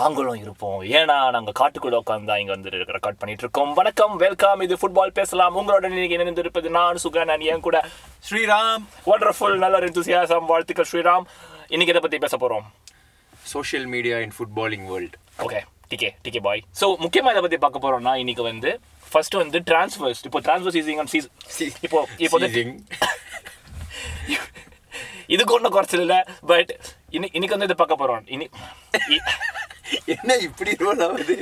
நாங்களும் இருப்போம். ஏன்னா நாங்கள் காட்டுக்குள்ள உட்காந்து இங்கே வந்து ரெக்கார்ட் பண்ணிட்டு இருக்கோம் வணக்கம் வெல்கம் இது ஃபுட்பால் பேசலாம். உங்களோட இன்னைக்கு இணைந்திருப்பது நான் சுகன் and என் கூட ஸ்ரீராம். ஒண்டர்ஃபுல் நல்ல enthusiasm வாழ்த்துக்கள் ஸ்ரீராம். இன்னைக்கு இதை பற்றி பேச போகிறோம் social media in footballing world okay decay டிகே பாய் ஸோ முக்கியமாக இதை பற்றி பார்க்க போகிறோம்னா இன்னைக்கு வந்து ஃபர்ஸ்ட் வந்து டிரான்ஸ்ஃபர்ஸ் இப்போ டிரான்ஸ்ஃபர் சீசிங் சீஸ் இப்போ இப்போ இதுக்கு ஒன்றும் குறைச்சல் இல்லை பட் இன்னைக்கு வந்து இதை பார்க்க போகிறோம் இனி என்ன இப்படி ரோல் ஆகுது?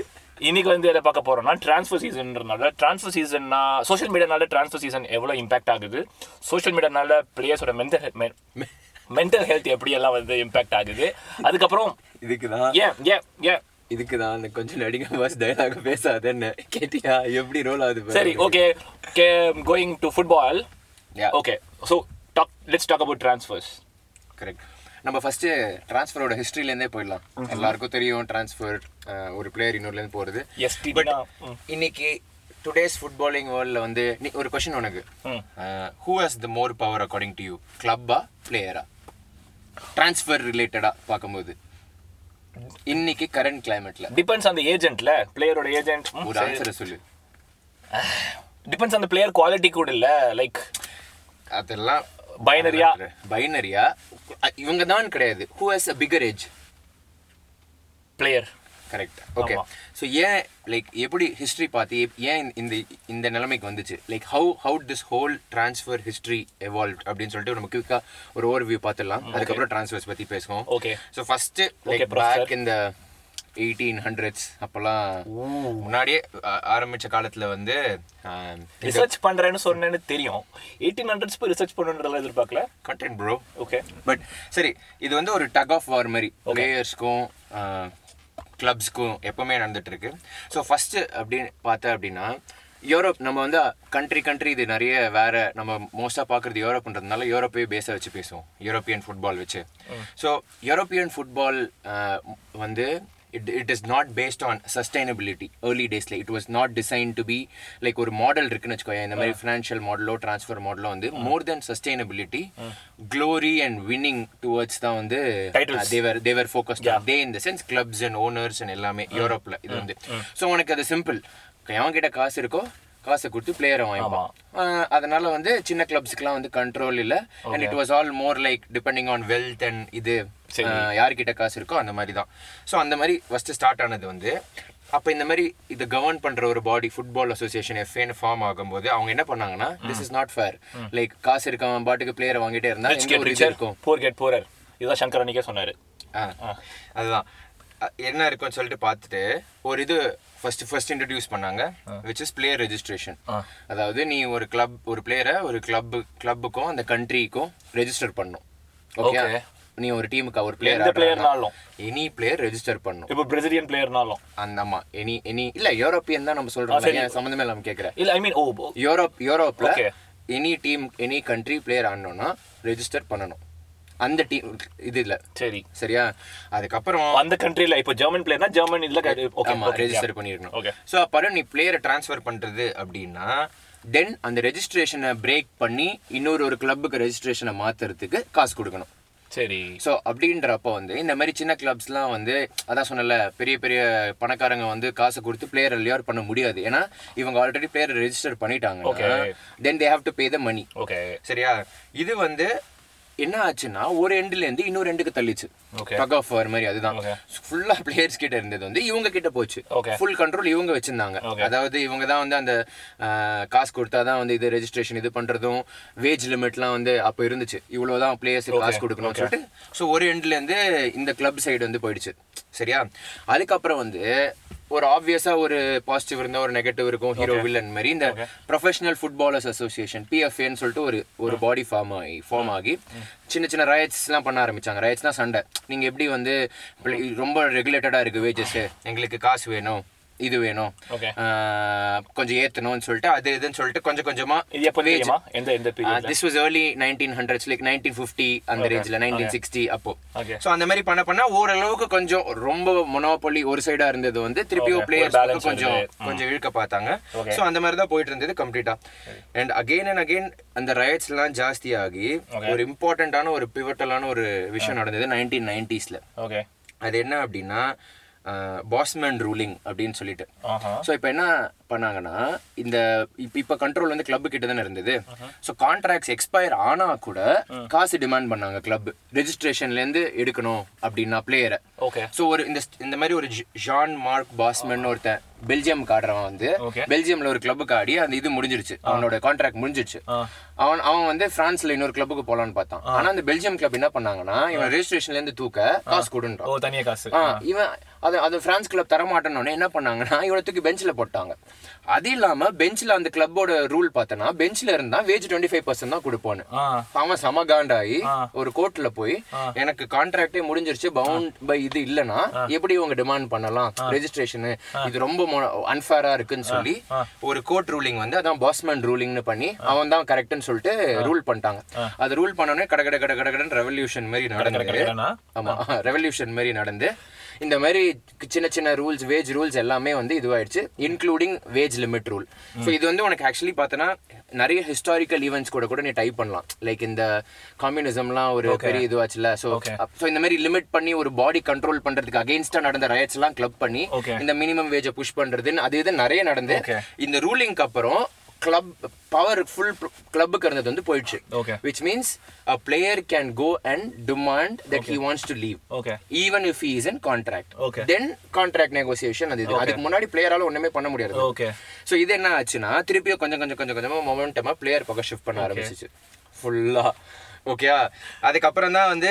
இன்னைக்கு வந்து எதை பார்க்க போறோம்னா ட்ரான்ஸ்ஃபர் சீசன்றனால ட்ரான்ஸ்ஃபர் சீசன்னா சோஷியல் மீடியானால ட்ரான்ஸ்ஃபர் சீசன் எவ்வளோ இம்பாக்ட் ஆகுது? சோஷியல் மீடியானால பிளேயர்ஸோட மென்டல் மென்டல் ஹெல்த் எப்படி எல்லாம் வந்து இம்பாக்ட் ஆகுது? அதுக்கப்புறம் இதுக்கு தான் ஏன் ஏன் ஏன் இதுக்கு தான் அந்த கொஞ்சம் நடிகை பாஸ் டயலாக் பேசாதேன்னு. கேட்டியா? எப்படி ரோல் ஆகுது. சரி okay okay going to football okay so talk let's talk about transfers correct. நம்ம ஃபர்ஸ்ட் டிரான்ஸ்ஃபரோட ஹிஸ்டரியிலேருந்தே போயிடலாம். எல்லாருக்கும் தெரியும் டிரான்ஸ்ஃபர் ஒரு பிளேயர் இன்னொருலேருந்து போகிறது எஸ் டினா இன்னைக்கு டுடேஸ் ஃபுட்பாலிங் வேர்ல்டில் வந்து நீ ஒரு கொஷின் உனக்கு. Who has the more power according to you கிளப்பா பிளேயரா ட்ரான்ஸ்ஃபர் ரிலேட்டடாக பார்க்கும்போது. இன்னைக்கு கரண்ட் கிளைமேட்ல டிபெண்ட்ஸ் அந்த ஏஜென்ட்ல பிளேயரோட ஏஜென்ட் ஒரு ஆன்சரை சொல்லு. டிபெண்ட்ஸ் அந்த பிளேயர் குவாலிட்டி கூட இல்லை லைக் அதெல்லாம் பைனரியா பைனரியா இவங்க தான் கிடையாது. Who has a bigger age player correct okay. So ஏன் லைக் எப்படி ஹிஸ்ட்ரி பார்த்து ஏன் இந்த இந்த நிலைமைக்கு வந்துச்சு? Like how how this whole transfer history evolve அப்படின்னு சொல்லிட்டு நம்ம குவிக்காக ஒரு ஓவர் வியூ பார்த்துடலாம் அதுக்கப்புறம் ட்ரான்ஸ்ஃபர்ஸ் பற்றி பேசுவோம். Okay so first like. Back இந்த எயிட்டீன் ஹண்ட்ரட்ஸ் அப்போல்லாம் முன்னாடியே ஆ- ஆரம்பிச்ச காலத்துல வந்து ரிசர்ச் பண்றேன்னு சொன்னேன்னு தெரியும். எயிட்டீன் ஹண்ட்ரட்ஸ் போய் ரிசர்ச் பண்ணுன்றதெல்லாம் எதிர்பார்க்கல? கண்டென்ட் ப்ரோ ஓகே பட் சரி இது வந்து ஒரு டக் ஆஃப் வார் மாதிரி. பிளேயர்ஸ்க்கும் கிளப்ஸ்க்கும் எப்பவுமே நடந்துட்டு இருக்கு ஸோ ஃபர்ஸ்ட் அப்படின்னு பார்த்தா அப்படின்னா யூரோப் நம்ம வந்து கண்ட்ரி கண்ட்ரி இது நிறைய வேற நம்ம மோஸ்டா பார்க்குறது யூரோப்ன்றதுனால யூரோப்பே பேஸை வச்சு பேசுவோம். யூரோப்பியன் ஃபுட்பால் வச்சு. ஸோ யூரோப்பியன் ஃபுட்பால் வந்து it it is not based on sustainability early டேஸ்ல it was not design to be like ஒரு மாடல் இருக்குன்னு வச்சுக்கோங்க இந்த மாதிரி ஃபினான்ஷியல் மாடலோ ட்ரான்ஸ்ஃபர் மாடலோ வந்து more than sustainability glory and winning towards தான் வந்து. They were they were focus they in the sense clubs and owners and எல்லாமே யூரோப்ல இது வந்து. ஸோ உனக்கு அது சிம்பிள் எவன் கிட்ட காசு இருக்கோ காசை கொடுத்து பிளேயரை வாங்கிப்பான். அதனால வந்து சின்ன கிளப்ஸ்க்குலாம் வந்து கண்ட்ரோல் இல்லை. And it was all more like depending on wealth and இது யார்கிட்ட காசு இருக்கோ அந்த மாதிரி தான். ஸோ அந்த மாதிரி ஃபர்ஸ்ட் ஸ்டார்ட் ஆனது வந்து அப்போ இந்த மாதிரி இது கவர்ன் பண்ற ஒரு பாடி ஃபுட்பால் அசோசியேஷன் எஃப்ஏன்னு ஃபார்ம் ஆகும்போது அவங்க என்ன பண்ணாங்கன்னா this is not fair like காசு இருக்கவன் பாட்டுக்கு பிளேயரை வாங்கிட்டே இருந்தா இருக்கும்? போர் கெட் போரர் இதுதான் சங்கர் அன்னைக்கே சொன்னாரு. ஆ, அதுதான். என்ன இருக்குன்னு சொல்லிட்டு பார்த்துட்டு ஒரு இது ஃபர்ஸ்ட் ஃபர்ஸ்ட் இன்ட்ரடியூஸ் பண்ணாங்க விச் இஸ் பிளேயர் ரெஜிஸ்ட்ரேஷன் அதாவது நீ ஒரு கிளப் ஒரு பிளேயரை ஒரு கிளப் கிளப்புக்கும் அந்த கண்ட்ரிக்கும் ரெஜிஸ்டர் பண்ணும். ஓகே. நீ ஒரு டீமுக்கு ஒரு எந்த பிளேயர் பிளேயர்னாலும் எனி பிளேயர் ரெஜிஸ்டர் பண்ணும். இப்போ பிரசிலியன் பிளேயர்னாலும் அந்த ஆமா எனி எனி இல்ல யூரோப்பியன் தான் நம்ம சொல்றோம் ஏன் சம்மந்தமே இல்லாம கேக்குறேன் இல்ல I mean oh Europe யூரோப்ல. Any team any country player ஆடணும்னா register பண்ணணும். அந்த டீம் இது இல்ல. சரி. சரியா? அதுக்கப்புறம் அந்த கண்ட்ரில இப்போ ஜெர்மன் பிளேயர்னா ஜெர்மன் இதுல ஆமா ரெஜிஸ்டர் பண்ணிருக்கணும். ஓகே ஸோ அப்புறம் நீ பிளேயரை ட்ரான்ஸ்ஃபர் பண்றது அப்படின்னா தென் அந்த ரெஜிஸ்ட்ரேஷனை பிரேக் பண்ணி இன்னொரு ஒரு கிளப்புக்கு ரெஜிஸ்ட்ரேஷனை மாத்துறதுக்கு காசு கொடுக்கணும். சரி. ஸோ அப்படின்றப்ப வந்து இந்த மாதிரி சின்ன கிளப்ஸ்லாம் வந்து அதான் சொன்னல பெரிய பெரிய பணக்காரங்க வந்து காசு கொடுத்து பிளேயர் லியர் பண்ண முடியாது. ஏன்னா இவங்க ஆல்ரெடி பிளேயர் ரெஜிஸ்டர் பண்ணிட்டாங்க. Then they have to pay the money okay சரியா? இது வந்து என்ன ஆச்சுன்னா ஒரு எண்ட்ல இருந்து இன்னொரு எண்டுக்கு தள்ளிச்சு. Okay. டக் ஆஃப் வார் மாதிரி அதுதான். Okay. ஃபுல்லா பிளேயர்ஸ் கிட்ட இருந்தது வந்து இவங்க கிட்ட போச்சு. ஃபுல் கண்ட்ரோல் இவங்க வச்சிருந்தாங்க. அதாவது இவங்க தான் வந்து அந்த காசு கொடுத்தாதான் வந்து இது ரெஜிஸ்ட்ரேஷன் இது பண்றதும் வேஜ் லிமிட்லாம் வந்து அப்போ இருந்துச்சு. இவ்வளவுதான் பிளேயர்ஸ் காசு கொடுக்கணும்னு சொல்லிட்டு ஸோ ஒரு எண்ட்ல இருந்து இந்த கிளப் சைடு வந்து போயிடுச்சு. சரியா? அதுக்கப்புறம் வந்து ஒரு ஆப்வியஸா ஒரு பாசிட்டிவ் இருந்தா ஒரு நெகட்டிவ் இருக்கும் ஹீரோ வில்லன் மாதிரி. இந்த ப்ரொஃபஷனல் ஃபுட்பாலர்ஸ் அசோசியேஷன் பிஎஃப்ஏன்னு சொல்லிட்டு ஒரு ஒரு பாடி ஃபார்ம் ஆகி ஃபார்ம் ஆகி சின்ன சின்ன ரயட்ஸ்லாம் பண்ண ஆரம்பிச்சாங்க. ரயட்ஸ்னா சண்டை. நீங்க எப்படி வந்து ரொம்ப ரெகுலேட்டடா இருக்கு வேஜஸ் எங்களுக்கு காசு வேணும். இது வேணும். கொஞ்சம் ஏத்தணும்னு சொல்லிட்டு அது இதுன்னு சொல்லிட்டு கொஞ்சம் கொஞ்சமா இது எப்போ தெரியுமா? எந்த எந்த this was early nineteen hundreds like nineteen fifty அந்த ரேஞ்சில் நைன்டீன் சிக்ஸ்டி அப்போ. ஸோ அந்த மாதிரி பண்ண பண்ணா ஓரளவுக்கு கொஞ்சம் ரொம்ப மொனோபொலி ஒரு சைடா இருந்தது வந்து திருப்பியும் பிளேயர்ஸ் கொஞ்சம். கொஞ்சம் இழுக்க பார்த்தாங்க. ஸோ அந்த மாதிரி தான் போயிட்டு இருந்தது கம்ப்ளீட்டா அண்ட் அகைன் அண்ட் அகைன் அந்த ரயட்ஸ் எல்லாம் ஜாஸ்தி ஆகி Okay. ஒரு இம்பார்ட்டன்டான ஒரு பிவட்டலான ஒரு விஷயம் நடந்தது நைன்டீன் நைன்டிஸ்ல ஓகே அது என்ன அப்படின்னா பாஸ்மேன் ரூலிங் அப்படின்னு சொல்லிட்டு. ஸோ இப்போ என்ன பண்ணாங்கன்னா இந்த இப்போ இப்போ கண்ட்ரோல் வந்து கிளப் கிட்ட தானே இருந்தது. ஸோ கான்ட்ராக்ட்ஸ் எக்ஸ்பயர் ஆனா கூட காசு டிமாண்ட் பண்ணாங்க கிளப் ரெஜிஸ்ட்ரேஷன்லேருந்து எடுக்கணும் அப்படின்னா பிளேயரை ஓகே ஸோ ஒரு இந்த இந்த மாதிரி ஒரு ஜான் மார்க் பாஸ்மன் ஒருத்தன் பெல்ஜியம் ஆடுறவன் வந்து. பெல்ஜியம்ல ஒரு கிளப்புக்கு ஆடி அந்த இது முடிஞ்சிருச்சு. அவனோட கான்ட்ராக்ட் முடிஞ்சிருச்சு. அவன் அவன் வந்து பிரான்ஸ்ல இன்னொரு கிளப்புக்கு போலான்னு பார்த்தான். ஆனா அந்த பெல்ஜியம் கிளப் என்ன பண்ணாங்கன்னா இவன் ரெஜிஸ்ட்ரேஷன்ல இருந்து தூக்க காசு கொடுன்றான். தனியா காசு. இவன் அது அது பிரான்ஸ் கிளப் தரமாட்டேன்னு என்ன பண்ணாங்கன்னா இவனை தூக்கி பெஞ்சில் போட்டாங்க. அது இல்லாம பெஞ்சில் அந்த கிளப்போட ரூல் பார்த்தனா பெஞ்சில் இருந்தா வேஜ் டுவெண்ட்டி ஃபைவ் பர்சன்ட் தான் கொடுப்போன்னு ஆ அவன் செம காண்டாகி ஆ. ஒரு கோர்ட்ல போய் எனக்கு கான்ட்ராக்டே முடிஞ்சிருச்சு பவுண்ட் பை இது இல்லனா எப்படி இவங்க டிமாண்ட் பண்ணலாம் ரெஜிஸ்ட்ரேஷன் இது ரொம்ப அன்ஃபேரா இருக்குன்னு சொல்லி ஒரு கோர்ட் ரூலிங் வந்து அதான் பாஸ்மேன் ரூலிங்னு பண்ணி அவன் தான் கரெக்ட்னு சொல்லிட்டு ரூல் பண்ணிட்டாங்க அது ரூல் பண்ணோடனே கட கட கட கட கடன்னு ரெவல்யூஷன் மாதிரி நடந்தது ஆமா ரெவல்யூஷன் மாதிரி நடந்து இந்த மாதிரி சின்ன சின்ன ரூல்ஸ் வேஜ் ரூல்ஸ் எல்லாமே வந்து இதுவாயிடுச்சு including wage limit rule so இது வந்து உனக்கு ஆக்சுவலி பார்த்தனா நிறைய ஹிஸ்டாரிக்கல் ஈவெண்ட்ஸ் கூட கூட நீ டைப் பண்ணலாம் லைக் இந்த கம்யூனிசம்லாம் ஒரு பெரிய இதுவாச்சுல ஸோ. ஸோ இந்த மாதிரி லிமிட் பண்ணி ஒரு பாடி கண்ட்ரோல் பண்றதுக்கு அகேன்ஸ்டா நடந்த ரயட்ஸ் எல்லாம் கிளப் பண்ணி. இந்த மினிமம் வேஜை புஷ் பண்றதுன்னு அது இது நிறைய நடந்து. இந்த ரூலிங்க்கு அப்புறம் கிளப் பவர் ஃபுல் கிளப்புக்கு இருந்தது வந்து போயிடுச்சு. Okay which means a player can go and demand that he wants to leave. Okay even if he is in contract. Okay. then contract negotiation அது இது. அதுக்கு முன்னாடி பிளேயரால ஒண்ணுமே பண்ண முடியாது. ஓகே சோ இது என்ன ஆச்சுன்னா திருப்பியும் கொஞ்சம் கொஞ்சம் கொஞ்சம் கொஞ்சமா மொமெண்டமா பிளேயர் பக்கம் ஷிஃப்ட் பண்ண ஆரம்பிச்சிச்சு. ஃபுல்லா ஓகேயா? அதுக்கப்புறம் தான் வந்து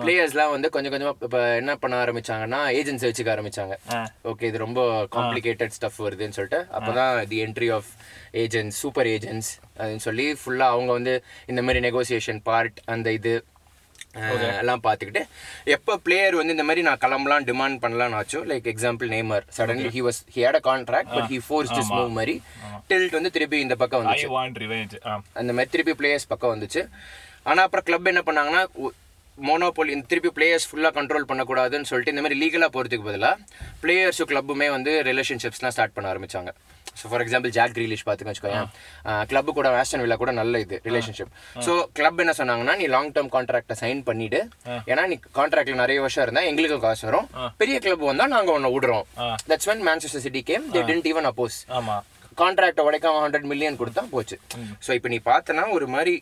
பிளேயர்ஸ்லாம் வந்து கொஞ்சம் கொஞ்சமா இப்ப என்ன பண்ண ஆரம்பிச்சாங்கன்னா ஏஜென்ட்ஸ் வச்சுக்க ஆரம்பிச்சாங்க. ஓகே இது ரொம்ப காம்ப்ளிகேட்டட் ஸ்டஃப் வருதுன்னு சொல்லிட்டு அப்பதான் the entry of agents super agents அப்படின்னு சொல்லி ஃபுல்லா அவங்க வந்து இந்த மாதிரி நெகோசியேஷன் பார்ட் அந்த இது எல்லாம் பார்த்துக்கிட்டு எப்போ பிளேயர் வந்து இந்த மாதிரி நான் கிளம்பலாம் டிமாண்ட் பண்ணலாம்னு ஆச்சோ? Like example Neymar suddenly he was he had a contract but he force this move மாதிரி டில்ட் வந்து திருப்பி இந்த பக்கம் வந்துச்சு. அந்த மாதிரி திருப்பி பிளேயர்ஸ் பக்கம் வந்துச்சு. ஆனா அப்புறம் கிளப் என்ன பண்ணாங்கன்னா மோனோபோலி இந்த திருப்பி பிளேயர்ஸ் ஃபுல்லாக கண்ட்ரோல் பண்ணக்கூடாதுன்னு சொல்லிட்டு இந்த மாதிரி லீகலாக போகிறதுக்கு பதிலாக பிளேயர்ஸும் கிளப்புமே வந்து ரிலேஷன்ஷிப்ஸ்லாம் ஸ்டார்ட் பண்ண ஆரம்பிச்சாங்க. So for example Jack Grealish பார்த்துக்க வச்சுக்கோயேன். கிளப்பு கூட ஆஸ்டன் வில்லா கூட நல்ல இது ரிலேஷன்ஷிப் ஸோ கிளப் என்ன சொன்னாங்கன்னா நீ லாங் டேர்ம் கான்ட்ராக்டை சைன் பண்ணிட்டு ஏன்னா நீ கான்ட்ராக்ட்ல நிறைய வருஷம் இருந்தா எங்களுக்கு காசு வரும். பெரிய கிளப் வந்தா நாங்க உன்னை விடுறோம். That's when manchester city came they didn't even oppose. ஆமா. கான்ட்ராக்ட் உடைக்காம ஹண்ட்ரட் மில்லியன் கொடுத்தா போச்சு. ஸோ இப்போ நீ பார்த்தனா ஒரு மாதிரி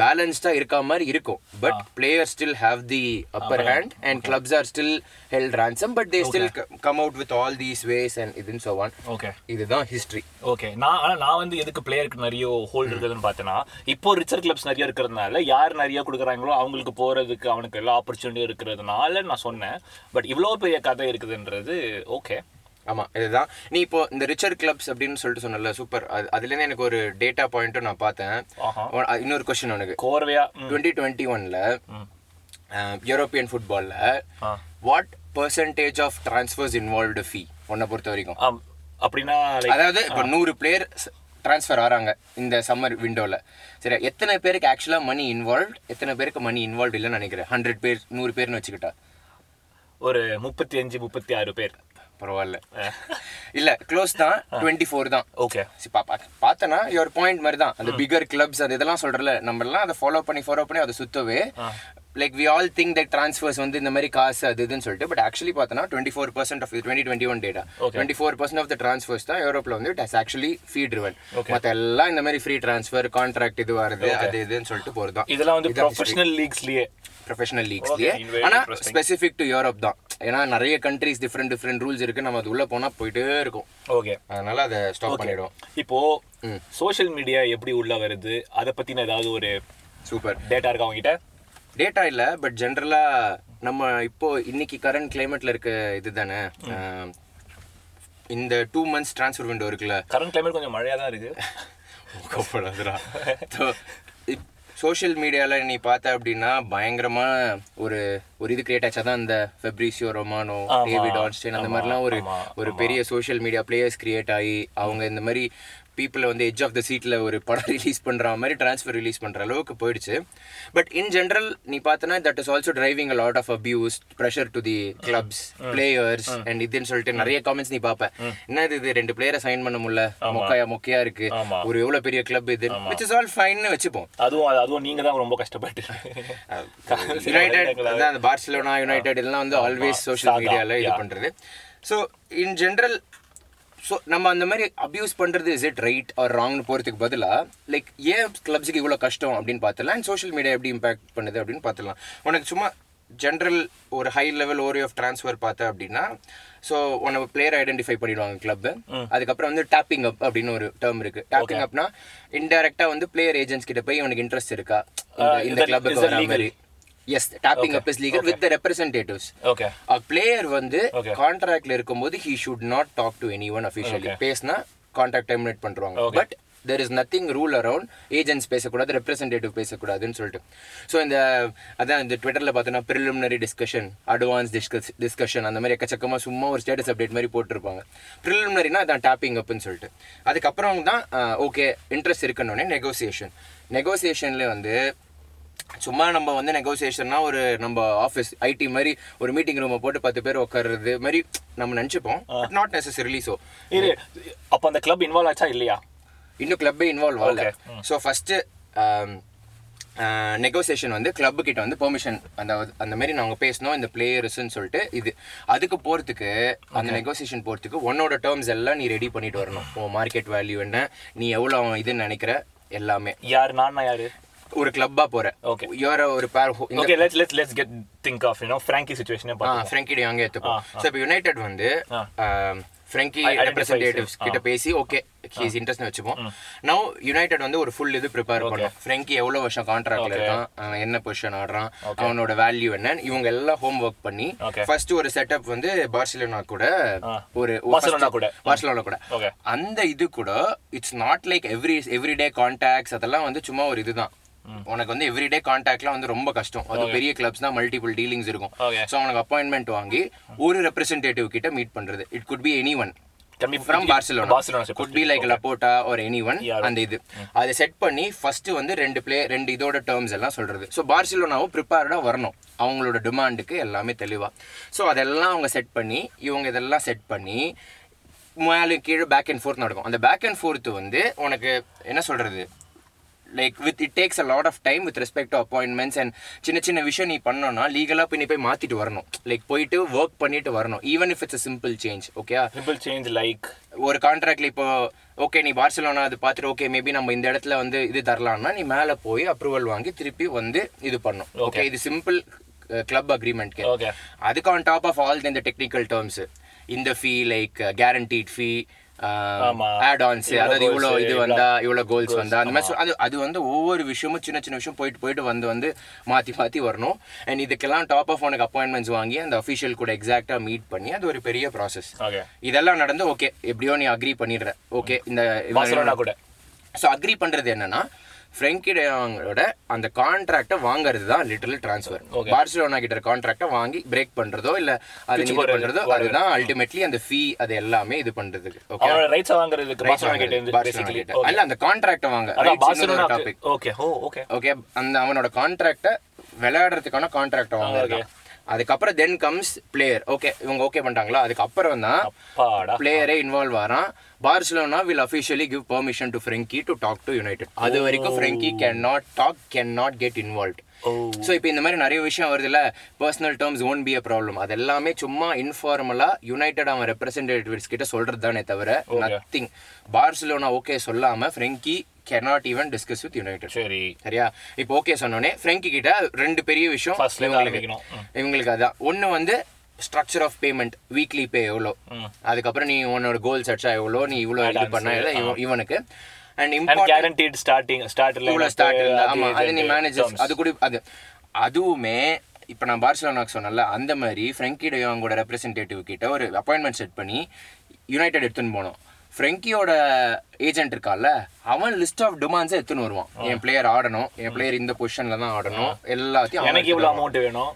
பேலன்ஸ்டா இருக்க மாதிரி இருக்கும். But player still have the upper hand and clubs are still held ransom but they still come out with all these ways and இதுன்னு so on. ஓகே இதுதான் ஹிஸ்ட்ரி ஓகே நான் ஆனா நான் வந்து எதுக்கு பிளேயருக்கு நிறைய ஹோல்ட் இருக்குதுன்னு பார்த்தேன்னா இப்போ ரிச்சர் கிளப்ஸ் நிறைய இருக்கிறதுனால யார் நிறைய கொடுக்குறாங்களோ அவங்களுக்கு போறதுக்கு அவனுக்கு எல்லா ஆப்பர்ச்சுனிட்டியும் இருக்கிறதுனால நான் சொன்னேன். பட் இவ்வளோ பெரிய கதை இருக்குதுன்றது ஓகே ஆமா இதுதான். நீ இப்போ இந்த ரிச்சர் கிளப்ஸ் அப்படின்னு சொல்லிட்டு சொன்னல சூப்பர் அதுலேருந்து எனக்கு ஒரு டேட்டா பாயிண்ட்டும் நான் பார்த்தேன். இன்னொரு கொஸ்டின் உனக்கு. கோர்வையா? டுவெண்ட்டி டுவெண்ட்டி ஒன்ல. European ஃபுட்பால்ல. What percentage of transfers involved fee உன்னை பொறுத்த வரைக்கும். அப்படின்னா அதாவது இப்போ நூறு பிளேயர் ட்ரான்ஸ்ஃபர் ஆறாங்க இந்த சம்மர் விண்டோல சரி எத்தனை பேருக்கு ஆக்சுவலா மணி இன்வால்வ் எத்தனை பேருக்கு மணி இன்வால்வ் இல்லைன்னு நினைக்கிறேன். ஹண்ட்ரட் பேர் நூறு பேர்னு வச்சுக்கிட்டா. ஒரு முப்பத்தி அஞ்சு முப்பத்தி ஆறு பேர். பரவாயில்ல. இல்ல க்ளோஸ் தான். டுவெண்ட்டி ஃபோர் தான். ஓகே பார்த்தனா ஒரு பாயிண்ட் மாதிரி தான். அந்த பிகர் கிளப்ஸ் அது இதெல்லாம் சொல்றல நம்ம எல்லாம் அதை ஃபாலோ பண்ணி ஃபாலோ பண்ணி அதை சுத்தவே like we all think that transfers வந்து இந்த மாதிரி காசு அது இதுன்னு சொல்லிட்டு பட் ஆக்சுவலி பார்த்தனா twenty four percent of twenty twenty one data twenty four percent of the transfers தான் யூரோப்ல வந்து it has actually fee driven மற்ற எல்லாம் இந்த மாதிரி ஃப்ரீ ட்ரான்ஸ்ஃபர் கான்ட்ராக்ட் இது வருது அது இதுன்னு சொல்லிட்டு தான் இதெல்லாம் வந்து ப்ரொஃபஷனல் லீக்ஸ்லயே ப்ரொஃபஷனல் லீக்ஸ்லயே Okay, very ஆனா interesting. ஸ்பெசிஃபிக் டு யூரோப் தான். ஏன்னா நிறைய கண்ட்ரீஸ் டிஃப்ரெண்ட் டிஃப்ரெண்ட் ரூல்ஸ் இருக்கு. நம்ம அது உள்ள போனா போயிட்டே இருக்கும். ஓகே அதனால அதை ஸ்டாப் பண்ணிடுவோம். இப்போ சோஷியல் மீடியா எப்படி உள்ள வருது? அதை பத்தின ஏதாவது ஒரு சூப்பர் டேட்டா இருக்கா அவங்ககிட்ட டேட்டா இல்ல பட் ஜென்ரலா நம்ம இப்போ இன்னைக்கு கரண்ட் கிளைமேட்ல இருக்க இதுதானே இந்த டூ மந்த்ஸ் ட்ரான்ஸ்ஃபர் விண்டோ இருக்குல்ல. கரண்ட் கிளைமேட் கொஞ்சம் மழையா தான் இருக்கு. கப்படாதுடா சோஷியல் மீடியாவில் நீ பார்த்த அப்படின்னா பயங்கரமா ஒரு ஒரு இது கிரியேட் ஆச்சா தான் இந்த ஃபெப்ரிசியோ ரொமானோ. டேவிட் ஆன்ஸ்டைன் அந்த மாதிரிலாம் ஒரு ஒரு பெரிய சோஷியல் மீடியா பிளேயர்ஸ் கிரியேட் ஆகி அவங்க இந்த மாதிரி பீப்புளை வந்து எட்ஜ் ஆஃப் த சீட்டில் ஒரு படம் ரிலீஸ் பண்ணுற மாதிரி ட்ரான்ஸ்ஃபர் ரிலீஸ் பண்ணுற அளவுக்கு போயிடுச்சு. பட் இன் ஜென்ரல் நீ பார்த்தனா that is also driving a lot of abuse pressure to the clubs players and இதுன்னு சொல்லிட்டு நிறைய காமெண்ட்ஸ் நீ பார்ப்ப. என்ன இது? ரெண்டு பிளேயரை சைன் பண்ண முடியல. மொக்கையா மொக்கையா இருக்கு. ஒரு எவ்வளவு பெரிய கிளப் இது? விச் இஸ் ஆல் ஃபைன்னு வச்சுப்போம். அதுவும் அது- அதுவும் நீங்க தான் ரொம்ப கஷ்டப்பட்டு. யுனைடெட் அதான் பார்சிலோனா யுனைடெட் இதெல்லாம் வந்து ஆல்வேஸ் சோஷியல் சாகா, மீடியால இது. பண்றது. ஸோ இன் ஜென்ரல் ஸோ நம்ம அந்த மாதிரி அபியூஸ் பண்றது இஸ் இட் ரைட் ஆர் ராங்னு போறதுக்கு பதிலா லைக் ஏன் கிளப்ஸுக்கு இவ்வளோ கஷ்டம் அப்படின்னு பார்த்துலாம் அண்ட் சோஷியல் மீடியா எப்படி இம்பாக்ட் பண்ணுது அப்படின்னு பார்த்துலாம் உனக்கு சும்மா ஜென்ரல் ஒரு high level theory of transfer பார்த்த அப்படின்னா ஸோ உன பிளேயர் ஐடென்டிஃபை பண்ணிடுவாங்க கிளப் அதுக்கப்புறம் வந்து டேப்பிங் அப் அப்படின்னு ஒரு டேர்ம் இருக்கு. டேப்பிங் அப்னா இன்டெரக்டா வந்து பிளேயர் ஏஜென்ட்ஸ் கிட்ட போய் உனக்கு இன்ட்ரெஸ்ட் இருக்கா? இந்த- இந்த கிளப்புக்கு? மாதிரி. Yes tapping up is legal with the representatives okay player வந்து. கான்ட்ராக்ட்ல இருக்கும்போது he should not talk to anyone officially பேசினா contract terminate Okay. But there is nothing rule around agents பேசக்கூடாது ரெப்ரசன்டேட்டிவ் பேசக்கூடாதுன்னு சொல்லிட்டு. ஸோ இந்த அதான் இந்த ட்விட்டரில் பார்த்தோன்னா preliminary discussion advance discuss discussion அந்த மாதிரி எக்கச்சக்கமாக சும்மா ஒரு ஸ்டேட்டஸ் அப்டேட் மாதிரி போட்டிருப்பாங்க. ப்ரிலிமினரினா அதான் டேப்பிங் அப்னு சொல்லிட்டு. அதுக்கப்புறம் தான் ஓகே இன்ட்ரெஸ்ட் இருக்குன்னொடனே நெகோசியேஷன் நெகோசியேஷன்ல வந்து சும்மா நம்ம வந்து நெகோசியேஷன்னா ஒரு நம்ம ஆஃபீஸ் ஐடி மாதிரி ஒரு மீட்டிங் ரூமை போட்டு பத்து பேர் உட்கார்றது மாதிரி நம்ம நினச்சிப்போம். நாட் நெசசரிலி ஸோ இரு அப்ப அந்த கிளப் இன்வால்வ் ஆச்சா இல்லையா? இன்னும் கிளப்பே இன்வால்வ் ஆகல. ஸோ ஃபஸ்ட்டு நெகோசியேஷன் வந்து கிளப் கிட்ட வந்து பெர்மிஷன் அந்த அந்த மாதிரி நாங்க பேசணும் இந்த பிளேயர்ஸ்னு சொல்லிட்டு இது. அதுக்கு போறதுக்கு அந்த நெகோசியேஷன் போறதுக்கு உன்னோட டேர்ம்ஸ் எல்லாம் நீ ரெடி பண்ணிட்டு வரணும். உன் மார்க்கெட் வேல்யூ என்ன நீ எவ்வளோ இதுன்னு நினைக்கிற எல்லாமே. யாரு? நானா யாரு? ஒரு கிளப்பா போற Okay. யோர ஒரு பேர் okay let's let's let's get think of you know Frenkie சிச்சுவேஷனே பாத்து ஃப்ரெங்கி டி அங்கே ஆ, ஸோ இப்போ யுனைடெட் வந்து. Frenkie representatives. கிட்ட பேசி ஓகே ஹீஸ் இன்ட்ரெஸ்ட் வச்சுப்போம். நவ் யுனைடெட் வந்து ஒரு ஃபுல் இது ப்ரிப்பேர் பண்ணோம். ஃப்ரெங்கி எவ்வளோ வருஷம் கான்ட்ராக்ட்ல. இருக்கான்? அவன் என்ன பொசிஷன் ஆடுறான்? அவனோட வேல்யூ என்னன்னு இவங்க எல்லாம் ஹோம் ஒர்க் பண்ணி. ஃபர்ஸ்ட் ஒரு செட்டப் வந்து பார்சிலோனா கூட. ஒரு கூட. பார்சிலோனா கூட. அந்த இது கூட it's not like every everyday contacts அதெல்லாம் வந்து சும்மா ஒரு இதுதான். உனக்கு வந்து எவ்ரிடே கான்டாக்ட்லாம் வந்து ரொம்ப கஷ்டம். அது பெரிய கிளப்ஸ் தான் மல்டிபிள் டீலிங்ஸ் இருக்கும். ஸோ அவனுக்கு அப்பாயின்மெண்ட் வாங்கி ஒரு ரெப்ரசன்டேட்டிவ் கிட்ட மீட் பண்றது. It could be anyone from Barcelona could be like Laporta ஒரு எனி ஒன். அந்த இது. அதை செட் பண்ணி ஃபர்ஸ்ட் வந்து ரெண்டு பிளே ரெண்டு இதோட டேர்ம்ஸ் எல்லாம் சொல்றது. ஸோ பார்சிலோனாவும் ப்ரிப்பேர்டாக வரணும். அவங்களோட டிமாண்டுக்கு எல்லாமே தெளிவா. ஸோ அதெல்லாம் அவங்க செட் பண்ணி இவங்க இதெல்லாம் செட் பண்ணி மேலே கீழே பேக் அண்ட் ஃபோர்த் நடக்கும். அந்த பேக் அண்ட் ஃபோர்த் வந்து உனக்கு என்ன சொல்றது? Like with it takes a lot of time with respect to appointments and சின்ன சின்ன விஷயம் நீ பண்ணோம்னா லீகலாக போய் நீ போய் மாற்றிட்டு வரணும். லைக் போயிட்டு ஒர்க் பண்ணிட்டு வரணும். Even if it's simple change okay simple change like ஒரு கான்ட்ராக்ட்ல இப்போ ஓகே நீ பார்சலோனா அது பார்த்துட்டு ஓகே மேபி நம்ம இந்த இடத்துல வந்து இது தரலாம்னா நீ மேலே போய் அப்ரூவல் வாங்கி திருப்பி வந்து இது பண்ணும். ஓகே இது சிம்பிள் கிளப் அக்ரிமெண்ட்க்கு ஓகே அதுக்கு ஆன் டாப் ஆஃப் ஆல் இந்த டெக்னிக்கல் டேர்ம்ஸ் இந்த fee like guaranteed fee. Add ons அதாவது இவ்வளோ இது வந்தா இவ்வளோ கோல்ஸ் வந்தா அந்த மாதிரி அது அது வந்து ஒவ்வொரு விஷயமும் சின்ன சின்ன விஷயம் போயிட்டு போயிட்டு வந்து வந்து மாற்றி மாற்றி வரணும். அண்ட் இதுக்கெல்லாம் டாப் ஆஃப் உனக்கு அப்பாயின்மெண்ட்ஸ் வாங்கி அந்த அஃபிஷியல் கூட எக்ஸாக்டாக மீட் பண்ணி அது ஒரு பெரிய ப்ராசஸ் இதெல்லாம் நடந்து ஓகே எப்படியோ நீ அக்ரி பண்ணிடுற. ஓகே இந்த கூட. ஸோ அக்ரி பண்றது என்னன்னா ஃப்ரெங்கி டேவாங்கோட அந்த கான்ட்ராக்டை வாங்குறது தான் லிட்டரல் ட்ரான்ஸ்ஃபர். பார்சிலோனா கிட்ட கான்ட்ராக்டை வாங்கி பிரேக் பண்றதோ இல்ல அது இது பண்றதோ அதுதான் அல்டிமேட்லி அந்த ஃபீ அது எல்லாமே இது பண்றதுக்கு. ஓகே ரைட்ஸ் வாங்குறதுக்கு பார்சிலோனா கிட்ட இருந்து பேசிக்கலி அல்ல அந்த கான்ட்ராக்டை வாங்க. Barcelona topic okay okay okay அந்த அவனோட கான்ட்ராக்டை விளையாடுறதுக்கான கான்ட்ராக்டை வாங்குறது அதுக்கப்புறம் தென் கம்ஸ் பிளேயர் ஓகே இவங்க ஓகே பண்ணிட்டாங்களா? அதுக்கப்புறம் தான் பிளேயரே involve ஆறான். Barcelona will officially give permission to Frenkie to talk to United அது வரைக்கும் Frenkie can not talk can not get involve so இப்போ இந்த மாதிரி நிறைய விஷயம் வருதுல்ல? Personal terms won't be a problem அது எல்லாமே சும்மா இன்ஃபார்மலாக யுனைடெட் அவன் ரெப்ரசன்டேட்டிவ்ஸ் கிட்ட சொல்றது தானே தவிர நத்திங் பார்சிலோனா ஓகே சொல்லாம Frenkie cannot even discuss with United சரி. சரியா? இப்போ ஓகே சொன்னோடனே ஃப்ரெங்கி கிட்ட ரெண்டு பெரிய விஷயம் இவங்களுக்கு அதான். ஒன்று வந்து structure of payment weekly pay எவ்வளோ. அதுக்கப்புறம் நீ உன்னோட கோல்ஸ் அடிச்சா எவ்வளோ? நீ இவ்வளோ இது பண்ண இல்ல, இவ- இவனுக்கு. அண்ட் கேரண்டீட் ஸ்டார்டிங் இவ்வளோ ஸ்டார்ட் ஆமா அது நீ மேனேஜர்ஸ் அது கூட அது அதுவுமே இப்போ நான் பார்சலோனாக்கு சொன்னல அந்த மாதிரி ஃப்ரெங்கி டயோங்கோட ரெப்ரசன்டேட்டிவ் கிட்ட ஒரு அப்பாயின்மெண்ட் செட் பண்ணி யுனைடெட் எடுத்துன்னு போனோம். ஃப்ரெங்கியோட ஏஜென்ட் இருக்கான்ல அவன் லிஸ்ட் ஆஃப் டிமாண்ட்ஸை எடுத்துன்னு வருவான். என் பிளேயர் ஆடணும் என் பிளேயர் இந்த பொசிஷன்ல தான் ஆடணும் எல்லாத்தையும் எனக்கு இவ்வளவு அமௌண்ட் வேணும்.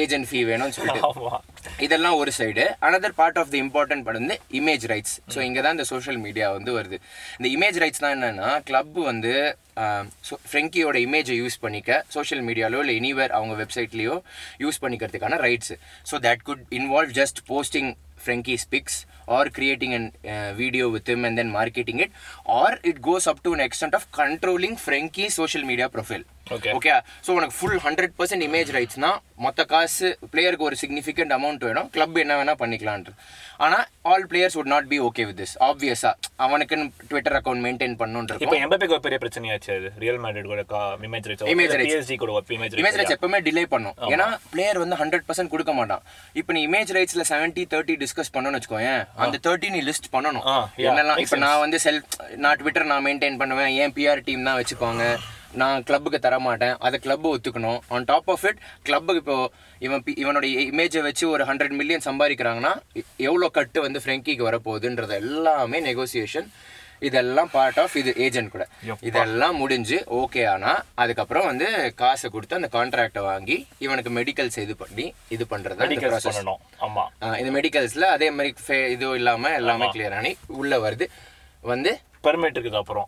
ஏஜென்ட் ஃபீ வேணும்னு சொல்லிட்டு. இதெல்லாம் ஒரு side another part of the important part வந்து இமேஜ் ரைட்ஸ் ஸோ இங்கே தான் இந்த சோஷியல் மீடியா வந்து வருது. இந்த இமேஜ் ரைட்ஸ் தான் என்னன்னா கிளப் வந்து ஃப்ரெங்கியோட இமேஜை யூஸ் பண்ணிக்க சோஷியல் மீடியாலோ இல்லை எனிவேர் அவங்க வெப்சைட்லேயோ use பண்ணிக்கிறதுக்கான rights so that could involve just posting Frankie's pics or creating a uh, video with him and then marketing it or it goes up to an extent of controlling Frankie's social media profile Okay. Okay so உனக்கு full hundred percent image ரைட்ஸ்னா மொத்த காசு பிளேயருக்கு ஒரு significant amount வேணும் club என்ன வேணா பண்ணிக்கலான்ட்டு. ஆனால் all players would not be okay with this ஆப்வியஸா அவனுக்குன்னு ட்விட்டர் அக்கௌண்ட் மெயின்டைன் இப்போ பண்ணுன்றது எம்பேக்கு ஒரு பெரிய பிரச்சனையாச்சு அது? ரியல் மேட்ரிட் கூட இமேஜ் ரைட்ஸ் rights. பிஎஸ்ஜி கூட இமேஜ் இமேஜ் ரைட்ஸ் எப்பவுமே டிலே பண்ணும். ஏன்னா பிளேயர் வந்து ஹண்ட்ரட் பர்சன்ட் கொடுக்க மாட்டான். இப்போ நீ இமேஜ் ரைட்ஸ்ல செவன்ட்டி தேர்ட்டி டிஸ்கஸ் பண்ணணும்னு வச்சுக்கோயேன் அந்த தேர்ட்டி நீ லிஸ்ட் பண்ணணும். என்னெல்லாம் இப்போ நான் வந்து செல் நான் ட்விட்டர் நான் மெயின்டைன் பண்ணுவேன் ஏன் பிஆர் டீம் தான் வச்சுப்பாங்க. நான் கிளப்புக்கு தர மாட்டேன் அதை கிளப் ஒத்துக்கணும். ஆன் டாப் ஆஃப் இட் கிளப்புக்கு இப்போ இவன் பி- இவனோட இமேஜை வச்சு ஒரு ஹண்ட்ரட் மில்லியன் சம்பாதிக்கிறாங்கன்னா எவ்வளோ கட்டு வந்து ஃப்ரெங்கிக்கு வரப்போகுதுன்றது எல்லாமே நெகோசியேஷன் இதெல்லாம் பார்ட் ஆஃப் இது ஏஜென்ட் கூட. இதெல்லாம் முடிஞ்சு ஓகே ஆனா அதுக்கப்புறம் வந்து காசை கொடுத்து அந்த கான்ட்ராக்டை வாங்கி இவனுக்கு மெடிக்கல்ஸ் இது பண்ணி இது மெடிக்கல்ஸ் ப்ராசஸ் இந்த மெடிக்கல்ஸ்ல அதே மாதிரி இதுவும் இல்லாம எல்லாமே கிளியர் ஆனி உள்ள வருது. வந்து பெர்மிட் இருக்குது அப்புறம்.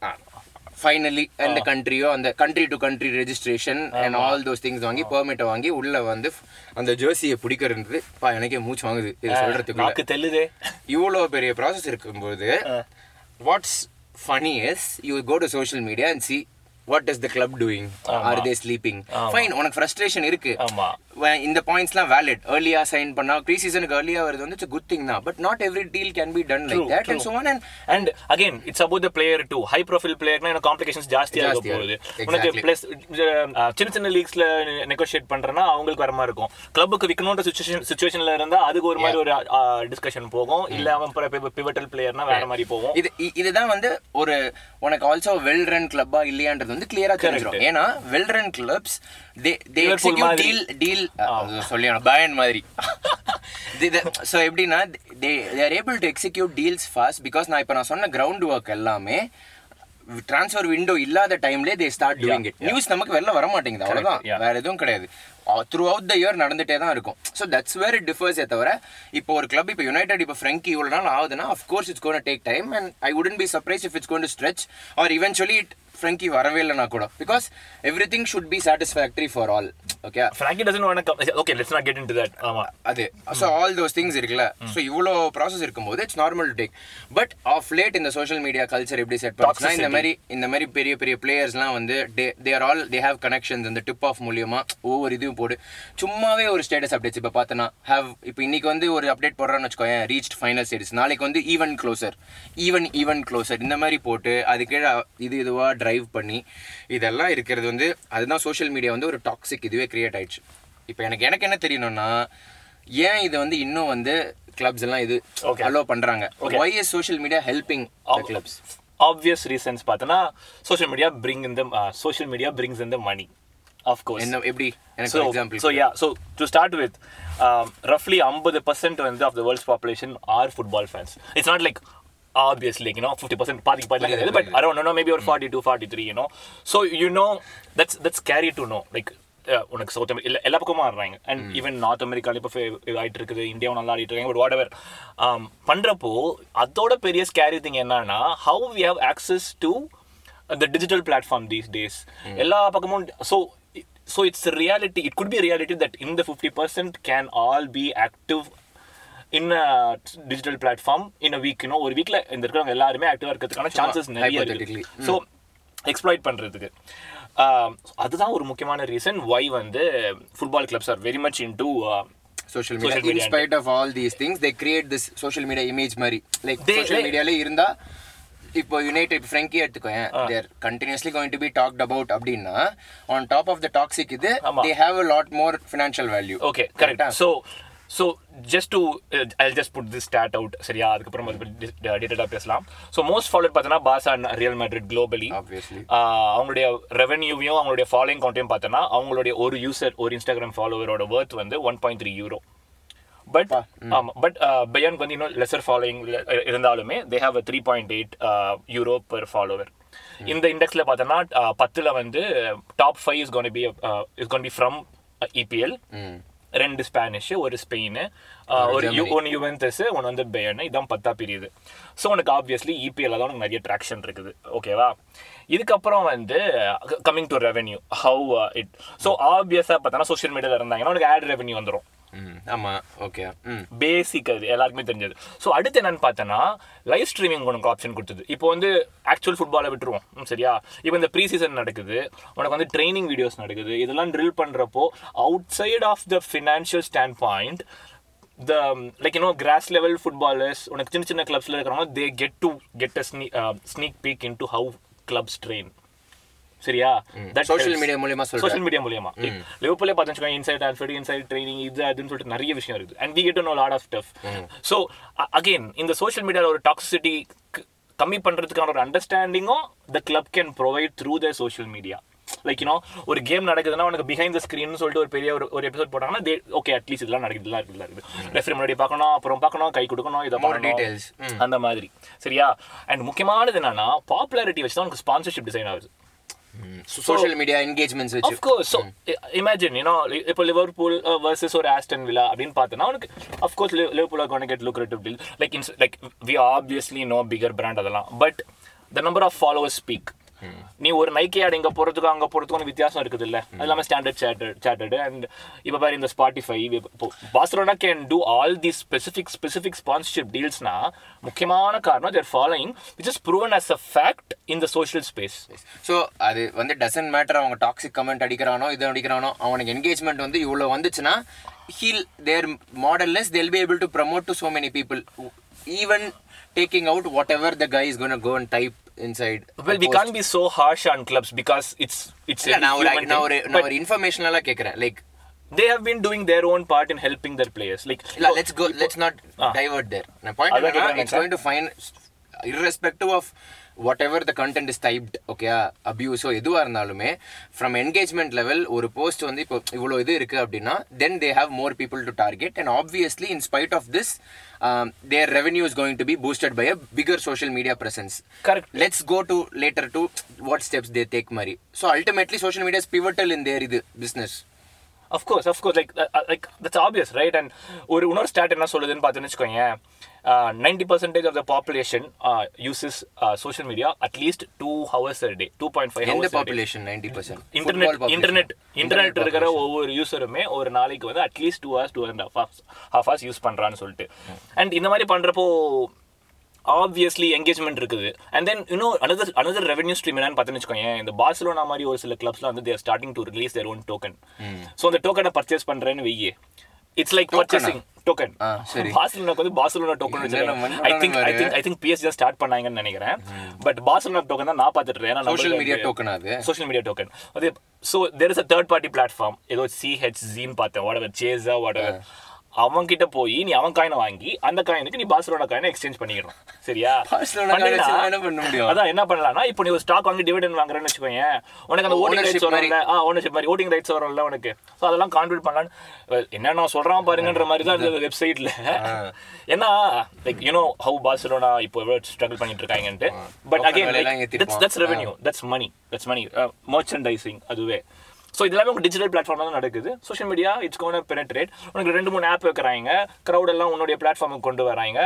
ஃபைனலி அந்த கண்ட்ரியோ அந்த country to country registration and all those things வாங்கி பெர்மிட்டை வாங்கி உள்ள வந்து அந்த ஜெர்சியை பிடிக்கிறது பா எனக்கே மூச்சு வாங்குது இது சொல்றதுக்குள்ள. நாக்கு தெல்லுதே. இவ்வளோ பெரிய ப்ராசஸ் இருக்கும்போது what's funny is you go to social media and see what is the club doing are they sleeping fine உனக்கு ஃப்ரஸ்ட்ரேஷன் இருக்கு. இந்த பாயிண்ட்ஸ்லாம் வேலிட் ஏர்லியா சைன் பண்ணா ப்ரீ சீசனுக்கு ஏர்லியா வருது வந்து குட் திங் தான். But not every deal can be done like that and so on and and again it's about the player too high profile பிளேயர்னா எனக்கு காம்ப்ளிகேஷன்ஸ் ஜாஸ்தியாக இருக்க போகுது. உனக்கு. பிளஸ் சின்ன சின்ன லீக்ஸ்ல நெகோஷியேட் பண்றேன்னா அவங்களுக்கு வர மாதிரி இருக்கும். கிளப்புக்கு விற்கணுன்ற சுச்சுவேஷன் சுச்சுவேஷன்ல இருந்தா அதுக்கு ஒரு மாதிரி ஒரு டிஸ்கஷன் போகும். இல்ல அவன் பிவட்டல் பிளேயர்னா வேற மாதிரி போகும். இது இதுதான் வந்து ஒரு உனக்கு ஆல்சோ வெல் ரன் கிளப்பா இல்லையான்றது வந்து கிளியரா தெரிஞ்சிடும் ஏன்னா well run clubs they execute. Deal deal சொல்லி பயன் மாதிரி. ஸோ எப்படின்னா they are able to execute deals fast because நான் இப்போ நான் சொன்ன கிரவுண்ட் ஒர்க் எல்லாமே ட்ரான்ஸ்ஃபர் விண்டோ இல்லாத டைம்லேயே they start doing it news நமக்கு வெளில வர மாட்டேங்குது. அவ்வளோதான். வேற எதுவும் கிடையாது. த்ரூ அவுட் த இயர் நடந்துட்டே தான் இருக்கும். So that's where it differs தவிர இப்போ ஒரு கிளப் இப்போ யுனைடெட் இப்போ ஃப்ரெங்கி இவ்வளோ நாள் ஆகுதுன்னா of course it's gonna take time and I wouldn't be surprise if it's gonna to stretch or eventually it Frenkie வரவே இல்லைனா கூட. Because everything should be satisfactory for all okay Frankie doesn't want okay let's not get into that ஆமா. அது. So all those things இருக்குல்ல. So இவ்வளோ process இருக்கும்போது it's normal to take but of late இந்த social media culture எப்படி set பண்ணுச்சுன்னா இந்த மாதிரி இந்த மாதிரி பெரிய பெரிய பிளேயர்ஸ்லாம் வந்து they are all they have connections இந்த டிப் ஆஃப் மூலியமா ஒவ்வொரு இதுவும் போடு. சும்மாவே ஒரு ஸ்டேட்டஸ் அப்டேட்ஸ் இப்போ பார்த்தனா ஹேவ் இப்போ இன்னைக்கு வந்து ஒரு அப்டேட் போடுறான்னு வச்சுக்கோயேன் ரீச் ஃபைனல் ஸ்டேட்டஸ் நாளைக்கு வந்து even closer even even closer இந்த மாதிரி போட்டு அது கீழே இது இதுவாக டிரைவ் பண்ணி இதெல்லாம் இருக்கிறது வந்து அதுதான் சோஷியல் மீடியா வந்து ஒரு டாக்ஸிக் இதுவே கிரியேட் ஆயிடுச்சு. இப்போ எனக்கு எனக்கு என்ன தெரியணும்னா ஏன் இது வந்து இன்னும் வந்து கிளப்ஸ் எல்லாம் இது. அலோ பண்றாங்க? Why is social media helping clubs obvious reasons பார்த்தோன்னா சோஷியல் மீடியா பிரிங் இந்த சோஷியல் மீடியா பிரிங்ஸ் இந்த மணி ஆஃப் கோர்ஸ் என்ன எப்படி? எனக்கு example so yeah so to start with um, roughly 50% வந்து of the world's population are football fans. It's not like obviously like, you know 50% பாதி பாதி கிடையாது but I don't know maybe ஒரு 42 43 you know so you know that's that's scary to know like uh, உனக்கு South America எல்லா பக்கமும் ஆடுறாங்க and even north அமெரிக்கால இப்போ ஆயிட்டு இருக்குது இந்தியாவும் நல்லா ஆடிட்டு இருக்காங்க பட் வாட் எவர் பண்றப்போ அதோட பெரிய ஸ்கேரி திங் என்னன்னா how we have access to the digital platform these days எல்லா பக்கமும் so so it's a reality it could be a reality that in the 50% can all platform in a week you know ஒரு வீக்ல இந்த இருக்கிறவங்க எல்லாருமே ஆக்டிவா இருக்கிறதுக்கான chances நிறைய. இருக்கு. ஸோ எக்ஸ்ப்ளாய்ட் பண்றதுக்கு. ஆஹ் அதுதான் ஒரு முக்கியமான ரீசன் ஒய் வந்து football clubs are very much into social media Social media in spite of all these things they create this social media image மாதிரி. லைக் சோஷியல் மீடியாலே இருந்தா இப்போ United Frenkie எடுத்துக்கோயேன். They're continuously going to be talked about அப்படின்னா on top of the toxic இது. They have a lot more financial value okay correct so so just to I just put this start out சரியா? அதுக்கப்புறம் அது டீட்டெயிலாக பேசலாம். So most followed பார்த்தோன்னா பாசா real Madrid globally அவங்களுடைய ரெவன்யூவையும் அவங்களுடைய ஃபாலோயிங் கவுண்ட்டையும் பார்த்தோன்னா அவங்களுடைய ஒரு யூசர் ஒரு இன்ஸ்டாகிராம் ஃபாலோவரோட ஒர்த் வந்து one point three euro but ஆமா பட் பயான் வந்து இன்னும் லெசர் ஃபாலோயிங் இருந்தாலுமே they have three point eight euro per follower இந்த இண்டெக்ஸ்ல பார்த்தோன்னா பத்துல வந்து top five is gonna be is gonna be from EPL ரெண்டு ஸ்பானிஷ் ஒரு ஸ்பெயின் ஒரு யூ ஒன்று யுவென்டஸ் ஒன்று வந்து பேயன் இதான் பத்தா பிரியுது. ஸோ உனக்கு ஆப்வியஸ்லி இபிஎல் தான் உனக்கு நிறைய ட்ராக்ஷன் இருக்குது. ஓகேவா இதுக்கப்புறம் வந்து coming to revenue how it so ஆப்வியஸாக பார்த்தோன்னா சோஷியல் மீடியாவில் இருந்தாங்கன்னா உனக்கு ஆட் ரெவென்யூ வந்துடும் ம் ஆமாம் ஓகே ம். பேசிக் அது எல்லாருக்குமே தெரிஞ்சது. ஸோ அடுத்து என்னன்னு பார்த்தோன்னா லைவ் ஸ்ட்ரீமிங் உனக்கு ஆப்ஷன் கொடுத்தது. இப்போ வந்து ஆக்சுவல் ஃபுட்பாலை விட்டுருவோம் சரியா? இப்போ இந்த ப்ரீ சீசன் நடக்குது உனக்கு வந்து ட்ரைனிங் வீடியோஸ் நடக்குது இதெல்லாம் ட்ரில் பண்ணுறப்போ outside of the financial standpoint the like you know grass level footballers உனக்கு சின்ன சின்ன கிளப்ஸில் இருக்கிறவங்க they get to get a snee sneak peek into how clubs train சரியா? Social media மூலியமா. சோஷியல் மீடியா மூலியமா. லிவர்பூலே பார்த்து இன்சைட் ஆல்ஃபர்ட் இன்சைட் ட்ரைனிங் இது அதுன்னு சொல்லிட்டு நிறைய விஷயம் இருக்குது. And we get no lot of stuff so again இந்த சோஷியல் மீடியாவில் ஒரு டாக்ஸிசிட்டி கம்மி பண்றதுக்கான ஒரு அண்டர்ஸ்டாண்டிங்கும் the club can provide through the social media like you know ஒரு கேம் நடக்குதுன்னா உனக்கு பிஹைண்ட் த ஸ்க்ரீன் சொல்லிட்டு ஒரு பெரிய ஒரு ஒரு எபிசோட் போட்டாங்கன்னா தே ஓகே அட்லீஸ்ட் இதெல்லாம் நடக்குது இதெல்லாம் இருக்குது இருக்குது. ரெஃபரி முன்னாடி பார்க்கணும் அப்புறம் பார்க்கணும் கை கொடுக்கணும் இதை. ம். அந்த மாதிரி. சரியா? அண்ட் முக்கியமானது என்னன்னா பாப்புலாரிட்டி வச்சு தான் உனக்கு ஸ்பான்சர்ஷிப் டிசைன் ஆகுது. சோஷியல் மீடியா என்கேஜ்மெண்ட்ஸ் வச்சு of course so i- imagine you know li- இப்போ லிவர்பூல் வர்சஸ் ஒரு ஆஸ்டன் வில்லா அப்படின்னு பார்த்தோன்னா உனக்கு of course Liv- liverpool are going to get lucrative deal like in like we obviously know bigger brand அதெல்லாம் but the number of followers speak நீ ஒரு Nike ஆடு இங்கே போகிறதுக்கும் அங்கே போகிறதுக்கும் வித்தியாசம் இருக்குது இல்லை அது இல்லாமல் ஸ்டாண்டர்ட் சார்ட்டட் சார்ட்டட் அண்ட் இப்போ பாரு இந்த Spotify Barcelona can do all the specific specific sponsorship டீல்ஸ்னா முக்கியமான காரணம் their following which is proven as a fact in the social space so அது வந்து டசன்ட் மேட்டர் அவங்க டாக்ஸிக் கமெண்ட் அடிக்கிறானோ இது அடிக்கிறானோ அவனுக்கு என்கேஜ்மெண்ட் வந்து இவ்வளோ வந்துச்சுன்னா heal their models they'll be able to promote to so many people even taking out whatever the guy is going gonna go type we can't be so harsh on clubs because it's it's இல்ல a நான் ஒரு நான். ஒரு நான் ஒரு இன்ஃபர்மேஷனலாக கேட்குறேன் like they have been doing their own part in helping their players. Like இல்ல let's go let's not divert there நான் பாயிண்ட் கேக்குறேன் it's going to fine irrespective of whatever the content is typed okay அபியூஸோ எதுவாக இருந்தாலுமே from engagement level ஒரு post வந்து இப்போ இவ்வளோ இது இருக்கு அப்படின்னா then they have more people to target and obviously in spite of this their revenue is going to be boosted by a bigger social media presence correct. Let's go to later to what steps they take மாதிரி so ultimately social media is pivotal in their இது business Of course, of course, like uh, uh, like that's obvious, right? And ஒரு இன்னொரு stat என்ன சொல்லுதுன்னு பார்த்துன்னு வச்சுக்கோங்க ninety percentage of the population uses social media at least two hours day two point five hours population ninety percent internet internet internet இருக்கிற ஒவ்வொரு யூசருமே ஒரு நாளைக்கு வந்து at least two hours two and half half hours use பண்றான்னு சொல்லிட்டு. And இந்த மாதிரி பண்றப்போ ஆப்வியஸ்லி என்கேஜ்மெண்ட் இருக்குது. அண்ட் தென் இன்னும் அனதர் அனதர் ரெவன்யூ ஸ்ட்ரீம் என்னன்னு பார்த்துன்னு வச்சுக்கோங்க இந்த பார்சலோனா மாதிரி ஒரு சில கிளப்ஸ்லாம் வந்து they're starting to release their own token so அந்த டோக்கனை பர்ச்சேஸ் பண்றேன்னு வெய்யே இட்ஸ் லைக் பர்ச்சேசிங் டோக்கன். பார்சலோனாக்கு வந்து பார்சலோனா டோக்கன் வச்சிருக்காங்க I think I think I think PSG start பண்ணாங்கன்னு நினைக்கிறேன். பட் பார்சலோனா டோக்கன் தான் நான் பார்த்துட்டு ஏன்னா சோஷியல் மீடியா டோக்கன் அது சோஷியல் மீடியா டோக்கன் அது so there is a third party platform ஏதோ சிஹெச்ஜின்னு பார்த்தேன். வாட் சேஸா வாட் அவன் கிட்ட போய் நீ அவன் காயினை வாங்கி அந்த காயினுக்கு நீ பாஸ்லோட காயினை எக்ஸ்சேஞ்ச் பண்ணிக்கணும் சரியா? அதான் என்ன பண்ணலாம்னா இப்போ நீ ஒரு ஸ்டாக் வாங்கி டிவிடன் வாங்குறேன்னு வச்சுக்கோங்க உனக்கு அந்த ஓட்டிங் ரைட்ஸ். வரும்ல. ஆ ஓனர்ஷிப் மாதிரி ஓட்டிங் ரைட்ஸ் வரும்ல உனக்கு. ஸோ அதெல்லாம் கான்ட்ரிபியூட் பண்ணலான்னு என்ன நான் சொல்றான் பாருங்கன்ற மாதிரி தான் இந்த வெப்சைட்ல ஏன்னா லைக் யூனோ ஹவு பார்சலோனா இப்போ எவ்வளோ ஸ்ட்ரகிள் பண்ணிட்டு இருக்காங்கன்ட்டு. But again. That's revenue that's money that's money merchandising அதுவே. ஸோ இது எல்லாமே டிஜிட்டல் பிளாட்ஃபார்ம் தான் நடக்குது. Social media it's gonna penetrate உனக்கு ரெண்டு மூணு ஆப் வைக்கிறாங்க. க்ரௌட் எல்லாம் உன்னுடைய பிளாட்ஃபார்முக்கு கொண்டு வராங்க.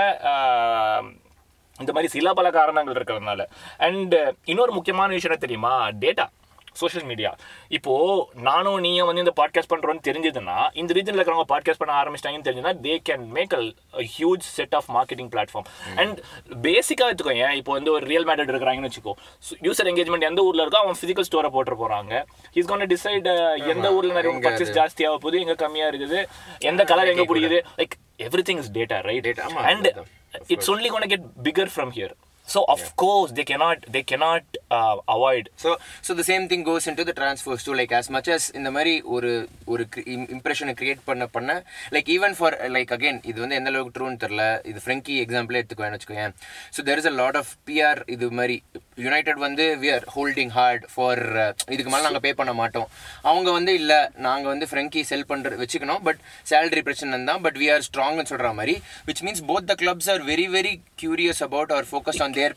இந்த மாதிரி சில பல காரணங்கள் இருக்கிறதுனால. அண்ட் இன்னொரு முக்கியமான விஷயம் என்ன தெரியுமா? டேட்டா சோஷியல் மீடியா இப்போ நானும் நீயும் வந்து இந்த பாட்காஸ்ட் பண்றோம்னு தெரிஞ்சதுன்னா இந்த ரீஜன்ல இருக்கிறவங்க பாட்காஸ்ட் பண்ண ஆரம்பிச்சிட்டாங்கன்னு தெரிஞ்சதுன்னா they can make a huge set of marketing platform and பேசிக்கா வச்சுக்கோங்க இப்போ வந்து ஒரு ரியல் மேட்டர் இருக்கிறாங்கன்னு வச்சுக்கோ. யூசர் எங்கேஜ்மெண்ட் எந்த ஊர்ல இருக்கோ அவன் பிசிக்கல் ஸ்டோரை போட்டு போறாங்க. இஸ் கோன் டிசைட் எந்த ஊர்ல நிறைய பர்ச்சேஸ் ஜாஸ்தியாக போகுது எங்க கம்மியா இருக்குது எந்த கலர் எங்க பிடிக்குது. Like everything is data right and only going to get bigger from here. So of course they cannot they cannot avoid so so the same thing goes into the transfers too like as much as இந்த மாதிரி ஒரு ஒரு இம்ப்ரெஷனை create பண்ண பண்ண like even for like again இது வந்து எந்த அளவுக்கு ட்ரூன்னு தெரில இது ஃப்ரெங்கி எக்ஸாம்பிளே எடுத்துக்கோன்னு வச்சுக்கோயேன். So there is a lot of PR இது மாதிரி யுனைடெட் வந்து we are holding hard for இதுக்கு மேலே நாங்கள் பே பண்ண மாட்டோம். அவங்க வந்து இல்லை நாங்கள் வந்து ஃப்ரெங்கி செல் பண்ணுற வச்சுக்கணும். பட் சேலரி பிரச்சனை தான். பட் வி ஆர் ஸ்ட்ராங்னு சொல்கிற மாதிரி which means both the clubs are very very curious about our focus on their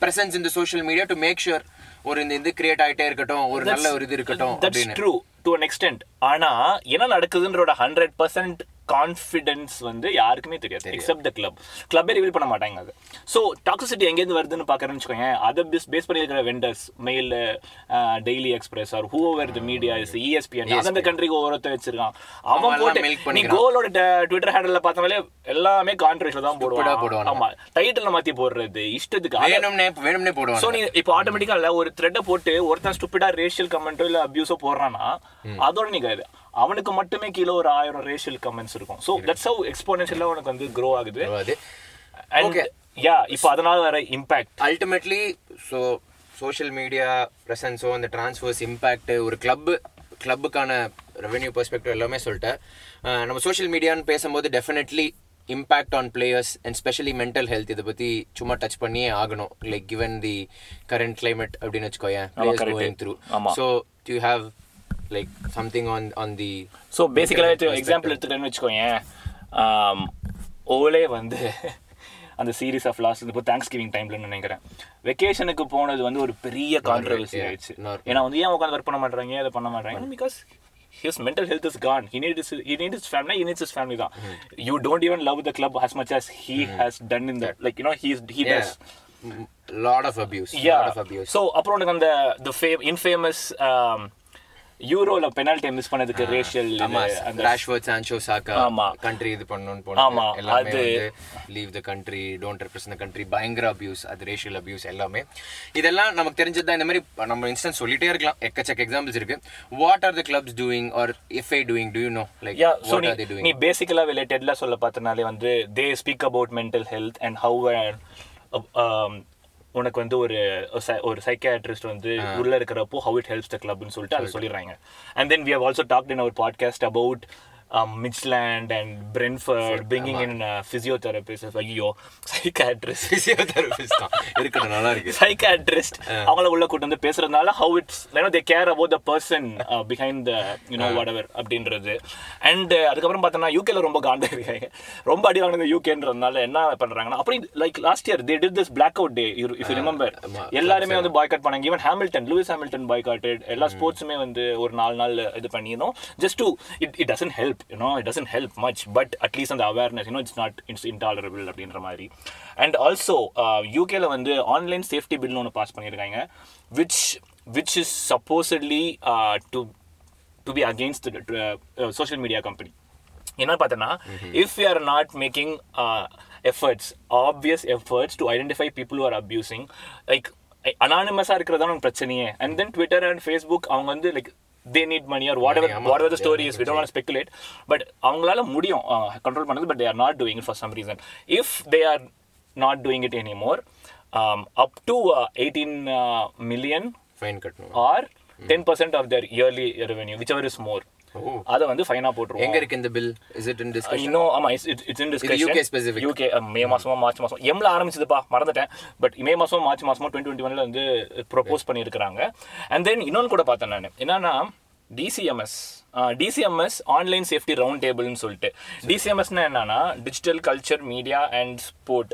presence in the social media to make sure ஒரு இந்த இது கிரியேட் ஆயிட்டே இருக்கட்டும் ஒரு நல்ல ஒரு இது இருக்கட்டும் ட்ரூ டு அன் எக்ஸ்டென்ட் ஆனா என்ன நடக்குதுன்றோட ஹண்ட்ரட் பர்சன்ட் கான்ஃபிடன்ஸ் வந்து யாருக்குமே தெரியாது எக்ஸப்ட் த கிளப் கிளப்பே ரிவீல் பண்ண மாட்டாங்க அது ஸோ டாக்ஸிசிட்டி எங்கேருந்து வருதுன்னு பார்க்கறேன்னு வச்சுக்கோங்க அதை பேஸ் பேஸ் பண்ணி இருக்கிற vendors Mail Daily Express or who over the media is ESPN அந்த கண்ட்ரிக்கு ஒவ்வொருத்த வச்சிருக்கான். அவன் போட்டு நீ. கோலோட ட்விட்டர் ஹேண்டில் பார்த்தாலே எல்லாமே கான்ட்ரவர்ஷியல் தான் போடுவான். போடுவானுங்க. ஆமா டைட்டில் மாத்தி போடுறது இஷ்டத்துக்கு. வேணும்னே வேணும்னே சோ போடுவாங்க நீ இப்போ ஆட்டோமேட்டிக்கா இல்ல ஒரு த்ரெட்டை போட்டு ஒருத்தன் ஸ்டூபிடா ரேஷியல் கமெண்ட்டோ இல்ல அபியூஸோ போடுறான்னா அதோட நீங்க அவனுக்கு மட்டுமே கீழே ஒரு ஆயிரம் ரேஷியல் கமெண்ட்ஸ் இருக்கும். சோ தட்ஸ் ஹவ் எக்ஸ்போனன்ஷியலா உனக்கு வந்து க்ரோ ஆகுது. அண்ட் யா இப்போ அதனால வர impact ultimately so social media ப்ரெசன்ஸோ அந்த ட்ரான்ஸ்ஃபர்ஸ் இம்பேக்ட் ஒரு கிளப் கிளப்புக்கான ரெவென்யூ பெர்ஸ்பெக்டிவ் எல்லாமே சொல்லிட்டேன். நம்ம சோஷியல் மீடியான்னு பேசும்போது definitely impact on players and specially mental health இதை பற்றி சும்மா டச் பண்ணியே ஆகணும். Like given the current climate அப்படின்னு வச்சுக்கோயேன் players correct. Going through. So you have like something on on the so பேசிக்கலாக எக்ஸாம்பிள் எடுத்துக்கிட்டேன்னு வச்சுக்கோங்க ஓலே வந்து அந்த சீரீஸ் ஆஃப் லாஸ்ட் இப்போ தேங்க்ஸ் கிவிங் டைம்ல நினைக்கிறேன். வெக்கேஷனுக்கு போனது வந்து ஒரு பெரிய கான்ட்ரவர்சி ஆயிடுச்சு. ஏன்னா வந்து ஏன் உட்காந்து ஒர்க் பண்ண மாட்டாங்க அதை பண்ண மாட்டாங்க because his mental health is gone. He needs he needs his family he needs his family தான். You don't even love the club as much as he has done in that like you know he's he does. Lot of abuse lot of abuse so அப்புறம் உனக்கு அந்த the fame infamous um, யூரோல penalty miss பண்ணதுக்கு racial ஆமா அந்த ராஷ்வர்ட் Sancho Saka ஆமா. Country இது பண்ணனும்னு ஆமா, போனாங்க எல்லாமே leave the country don't represent the country பயங்கர அபியூஸ் அது ரேஷியல் அபியூஸ் எல்லாமே. இதெல்லாம் நமக்கு தெரிஞ்சது தான் இந்த மாதிரி நம்ம இன்ஸ்டன்ஸ் சொல்லிட்டே இருக்கலாம். எக்கச்சக்க எக்ஸாம்பிள்ஸ் இருக்கு. What are the clubs doing or FA doing to you know like what நீ ஆர் தே நீ டூயிங் பேசிக்கலாக ரிலேட்டட்ல சொல்ல பார்த்தனாலே வந்து they speak about mental health and how உனக்கு வந்து ஒரு ஒரு சைக்கியாட்ரிஸ்ட் வந்து உள்ள இருக்கிறப்போ ஹவு இட் ஹெல்ப்ஸ் த கிளப்னு சொல்லிட்டு அதை சொல்லிடுறாங்க. And then we have also talked in our podcast about Midtjylland and Brentford bringing in physiotherapist ஐயோ சைக்காட்ரிஸ்ட் பிசியோதெரபிஸ்ட் தான் இருக்கட்டும் நல்லா இருக்கு. சைக்காட்ரிஸ்ட் அவங்கள உள்ள கூட்டு வந்து பேசுறதுனால how it's you know they care about the person behind the you know whatever அப்படின்றது. அண்ட் அதுக்கப்புறம் பார்த்தோன்னா யூகேல ரொம்ப காண்டா இருக்காங்க. ரொம்ப அடி வாங்கினது யூகேன்றதுனால என்ன பண்றாங்கன்னா அப்படி like last year they did this black out day if you remember எல்லாருமே வந்து பாய்காட் பண்ணாங்க. Even Hamilton Lewis Hamilton boycotted எல்லா ஸ்போர்ட்ஸுமே வந்து ஒரு நாலு நாள் இது பண்ணினோம் just to it it doesn't help you know it doesn't help much but at least அந்த awareness you know it's not it's intolerable அப்படின்ற மாதிரி. அண்ட் ஆல்சோ யூகேல வந்து ஆன்லைன் சேஃப்டி பில்னு ஒன்று பாஸ் பண்ணியிருக்காங்க which which is supposedly to to be against social media company என்ன பார்த்தோன்னா if you are not making efforts obvious efforts to identify people are abusing like அனானிமஸாக இருக்கிறதா பிரச்சனையே. And then Twitter and Facebook அவங்க வந்து like they need money or whatever whatever the story is we don't speculate but அவங்களால முடியும் control பண்ணது but they are not doing it for some reason if they are not doing it any more up to eighteen million fine கட்டணும். Or ten percent of their yearly revenue whichever is more ஓ அதை வந்து ஃபைனாக போட்டுருவோம். எங்க இருக்கு இந்த bill is it in discussion இன்னும் ஆமா it's it's in discussion UK specific. UK May மாசமா மார்ச் மாசம். எம்ல ஆரம்பிச்சதுப்பா மறந்துட்டேன். பட் மே மாசம் மார்ச் மாசமா டுவெண்ட்டி டுவெண்ட்டி ஒன்ல வந்து ப்ரொபோஸ் பண்ணியிருக்கிறாங்க. அண்ட் தென் இன்னொன்று கூட பார்த்தேன் நான். என்னன்னா DCMS DCMS online safety round table சொல்லிட்டு. டிசிஎம்எஸ்னா என்னன்னா digital culture media and sport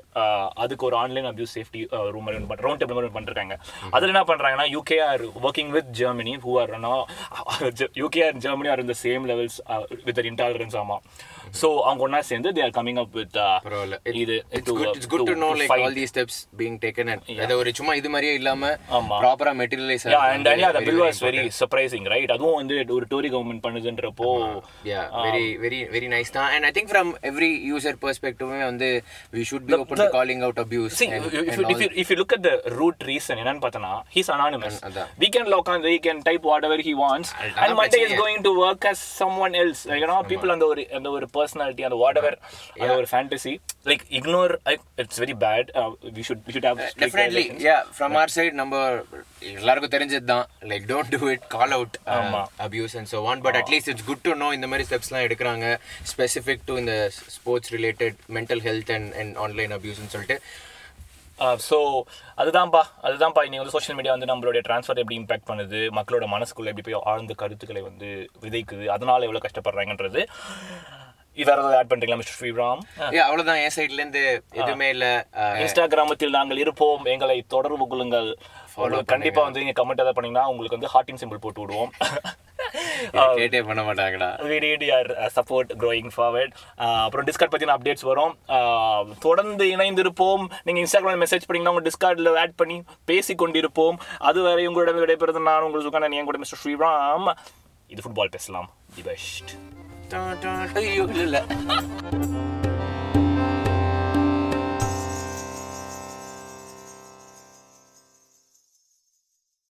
அதுக்கு ஒரு online abuse safety room round table மாதிரி பண்ணிருக்காங்க அதில் என்ன பண்றாங்கன்னா UK are working with Germany who are UK or Germany or இந்த சேம் லெவல்ஸ் வித் இன்டாலரன்ஸ் ஆமா. ஸோ அவங்க ஒன்றா சேர்ந்து they are coming up with இது it's good it's good to know like all the steps being taken at அது ஒரு சும்மா இது மாதிரியே இல்லாம. ப்ராப்பரா materialise yeah and yeah the bill was very surprising right அதுவும் வந்து ஒரு டோரி கவர்மெண்ட் பண்ணுதுன்றப்போ yeah very very very nice தான் and i think from every user perspective வந்து we should be open to calling out abuse See, and, if, you- if, and you, if, you, if you look at the root reason, என்னன்னு பார்த்தனா he's anonymous. அதான். We can log on, he can type whatever he wants, அதான் and Monday is பிரச்சனையே. going to work as someone else. Like, you know, people அந்த ஒரு அந்த ஒரு personality அந்த வாட் எவர் அந்த ஒரு fantasy like ignore it's very bad we should we should have definitely yeah from our side நம்ம எல்லாருக்கும் தெரிஞ்சது தான் like don't do it call out ஆமா. Abuse and so on but at least it's good to know இந்த மாதிரி ஸ்டெப்ஸ்லாம் எடுக்கிறாங்க specific to இந்த sports related mental health and and online அபியூஸ்னு சொல்லிட்டு. ஸோ அதுதான்ப்பா அதுதான்ப்பா இன்னைக்கு வந்து சோஷியல் மீடியா வந்து நம்மளுடைய ட்ரான்ஸ்ஃபர் எப்படி இம்பாக்ட் பண்ணுது மக்களோட மனசுக்குள்ள எப்படி போய் ஆழ்ந்த கருத்துக்களை வந்து விதைக்குது அதனால எவ்வளோ கஷ்டப்படுறாங்கன்றது. வேற ஏதாவது ஆட் பண்ணுறீங்களா மிஸ்டர் ஸ்ரீராம்? அவ்வளவுதான் என் சைட்ல இருந்து எதுவுமே இல்ல. இன்ஸ்டாகிராமத்தில் நாங்கள் இருப்போம் எங்களை தொடர்பு கொள்ளுங்கள். உங்களுக்கு கண்டிப்பா வந்து நீங்க கமெண்ட் ஏதாவது பண்ணீங்கன்னா உங்களுக்கு வந்து ஹார்ட்டின் சிம்பிள் போட்டு விடுவோம். கேட்டே பண்ண மாட்டாங்கடா. We need your uh, support growing forward. Uh, அப்புறம் டிஸ்கார்ட் பற்றின அப்டேட்ஸ் வரும். தொடர்ந்து இணைந்திருப்போம். நீங்கள் இன்ஸ்டாகிராம் மெசேஜ் பண்ணீங்கன்னா உங்கள் டிஸ்கார்டில் ஆட் பண்ணி பேசி கொண்டிருப்போம் அதுவரை உங்களிடம் விடைபெறுது நான் உங்கள் சுகானன் என் கூட மிஸ்டர் ஸ்ரீராம். இது ஃபுட்பால் பேசலாம். தி பெஸ்ட் ஐயோ இல்ல இல்ல